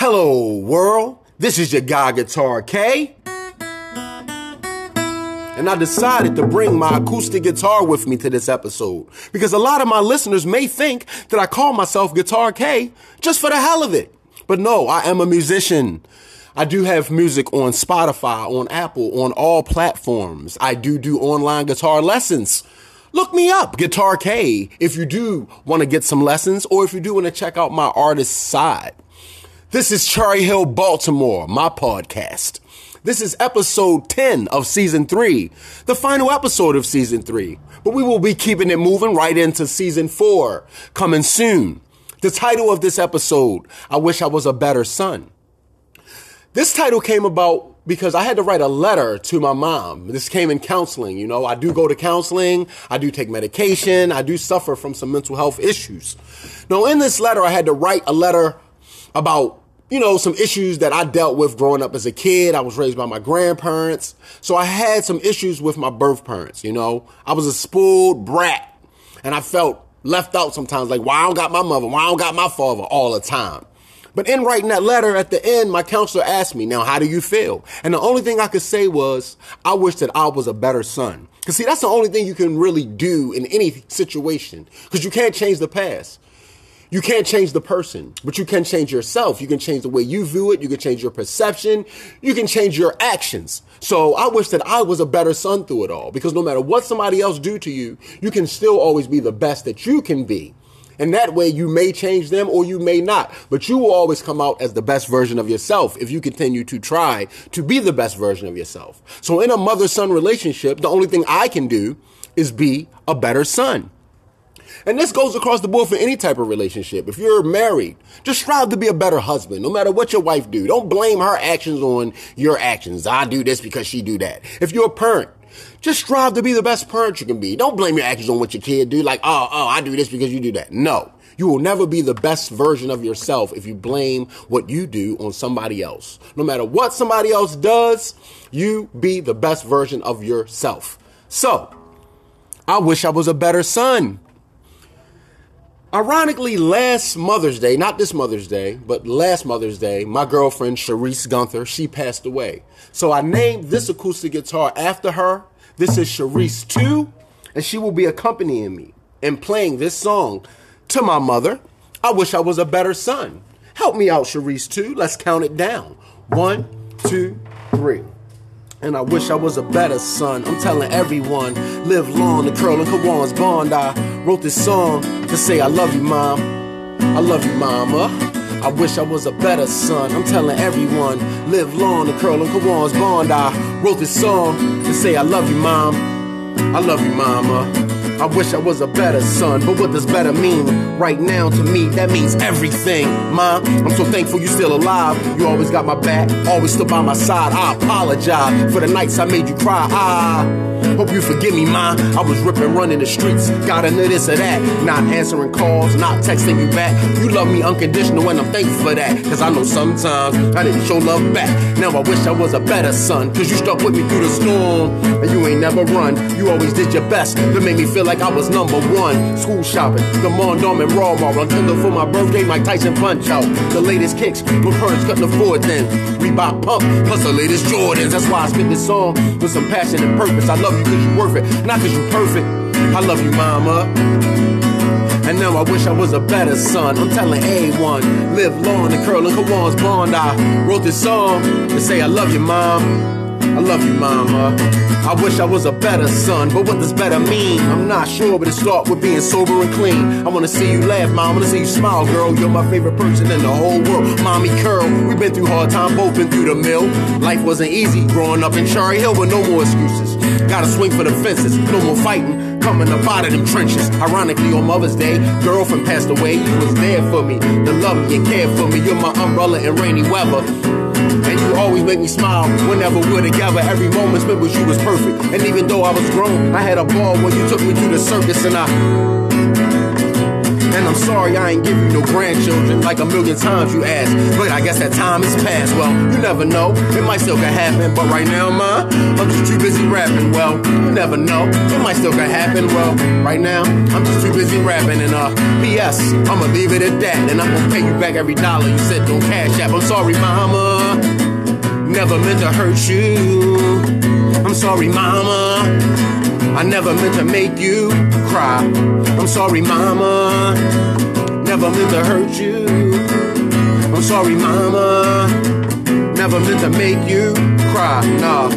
Hello, world. This is your guy, Guitar K. And I decided to bring my acoustic guitar with me to this episode because a lot of my listeners may think that I call myself Guitar K just for the hell of it. But no, I am a musician. I do have music on Spotify, on Apple, on all platforms. I do do online guitar lessons. Look me up, Guitar K, if you do want to get some lessons or if you do want to check out my artist side. This is Cherry Hill, Baltimore, my podcast. This is episode 10 of season 3, the final episode of season 3. But we will be keeping it moving right into season 4, coming soon. The title of this episode, I Wish I Was a Better Son. This title came about because I had to write a letter to my mom. This came in counseling, you know. I do go to counseling, I do take medication, I do suffer from some mental health issues. Now, in this letter, I had to write a letter about, you know, some issues that I dealt with growing up as a kid. I was raised by my grandparents. So I had some issues with my birth parents, you know. I was a spoiled brat and I felt left out sometimes, like, why I don't got my mother, why I don't got my father all the time. But in writing that letter at the end, my counselor asked me, now, how do you feel? And the only thing I could say was, I wish that I was a better son. Cause see, that's the only thing you can really do in any situation. Cause you can't change the past. You can't change the person, but you can change yourself. You can change the way you view it. You can change your perception. You can change your actions. So I wish that I was a better son through it all because no matter what somebody else do to you, you can still always be the best that you can be. And that way you may change them or you may not, but you will always come out as the best version of yourself if you continue to try to be the best version of yourself. So in a mother-son relationship, the only thing I can do is be a better son. And this goes across the board for any type of relationship. If you're married, just strive to be a better husband, no matter what your wife do. Don't blame her actions on your actions. I do this because she do that. If you're a parent, just strive to be the best parent you can be. Don't blame your actions on what your kid do. Like, oh, oh, I do this because you do that. No. You will never be the best version of yourself if you blame what you do on somebody else. No matter what somebody else does, you be the best version of yourself. So, I wish I was a better son. Ironically, last Mother's Day, not this Mother's Day, but last Mother's Day, my girlfriend, Sharice Gunther, she passed away. So I named this acoustic guitar after her. This is Sharice 2, and she will be accompanying me and playing this song to my mother. I wish I was a better son. Help me out, Sharice 2. Let's count it down. One, two, three. And I wish I was a better son. I'm telling everyone, live long, the curl and Kajaun's bond. I wrote this song to say I love you, mom. I love you, mama. I wish I was a better son. I'm telling everyone, live long, the curl and Kajaun's bond. I wrote this song to say I love you, mom. I love you, mama. I wish I was a better son, but what does better mean? Right now, to me, that means everything. Mom, I'm so thankful you're still alive. You always got my back, always stood by my side. I apologize for the nights I made you cry. I hope you forgive me, ma. I was ripping, running the streets, got into this or that. Not answering calls, not texting you back. You love me unconditional, and I'm thankful for that. Cause I know sometimes I didn't show love back. Now I wish I was a better son, cause you stuck with me through the storm. And you ain't never run, you always did your best to make me feel like I was number one. School shopping, the Mondawmin and Walmart. Nintendo for my birthday, Mike Tyson punch out. The latest kicks, when parents couldn't afford then. We buy pump, plus the latest Jordans. That's why I spit this song with some passion and purpose. I love cause you worth it, not cause you perfect. I love you, mama. And now I wish I was a better son. I'm telling A1, live long, and curl and Kajaun's bond. I wrote this song to say I love you, mom. I love you, mama. I wish I was a better son, but what does better mean? I'm not sure, but it start with being sober and clean. I wanna see you laugh, mom. I wanna see you smile, girl. You're my favorite person in the whole world. Mommy Curl, we've been through hard time, both been through the mill. Life wasn't easy growing up in Cherry Hill, but no more excuses. Gotta swing for the fences, no more fighting. Coming up out of them trenches. Ironically, on Mother's Day, girlfriend passed away. You was there for me, the love you care for me. You're my umbrella in rainy weather. And always make me smile whenever we're together. Every moment spent with you was perfect. And even though I was grown, I had a ball when you took me to the circus and I And I'm sorry I ain't give you no grandchildren like a million times you asked. But I guess that time is past. Well, you never know. It might still can happen. But right now, ma, I'm just too busy rapping. Well, you never know. It might still can happen. Well, right now, I'm just too busy rapping. And uh, P.S. I'ma leave it at that. And I'm gonna pay you back every dollar you said don't cash app. I'm sorry, mama. Never meant to hurt you. I'm sorry, mama. I never meant to make you cry. I'm sorry, mama. Never meant to hurt you. I'm sorry, mama. Never meant to make you cry. Nah,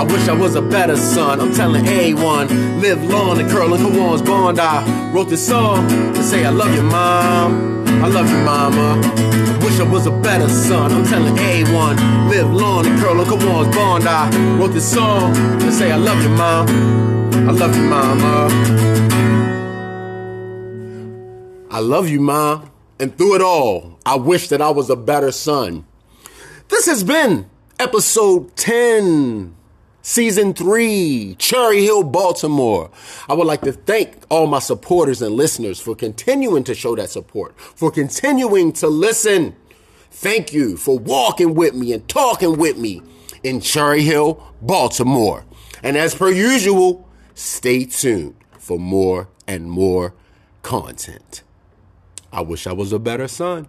I wish I was a better son. I'm telling A1, live long and curl and Kajaun's bond. I wrote this song to say I love you, mom. I love you, mama. I Wish I was a better son. I'm telling A1, live long and curl and Kajaun's bond. I wrote this song to say I love you, mom. I love you, mama. I love you, ma. And through it all, I wish that I was a better son. This has been episode 10, season 3, Cherry Hill, Baltimore. I would like to thank all my supporters and listeners for continuing to show that support, for continuing to listen. Thank you for walking with me and talking with me in Cherry Hill, Baltimore. And as per usual, stay tuned for more and more content. I wish I was a better son.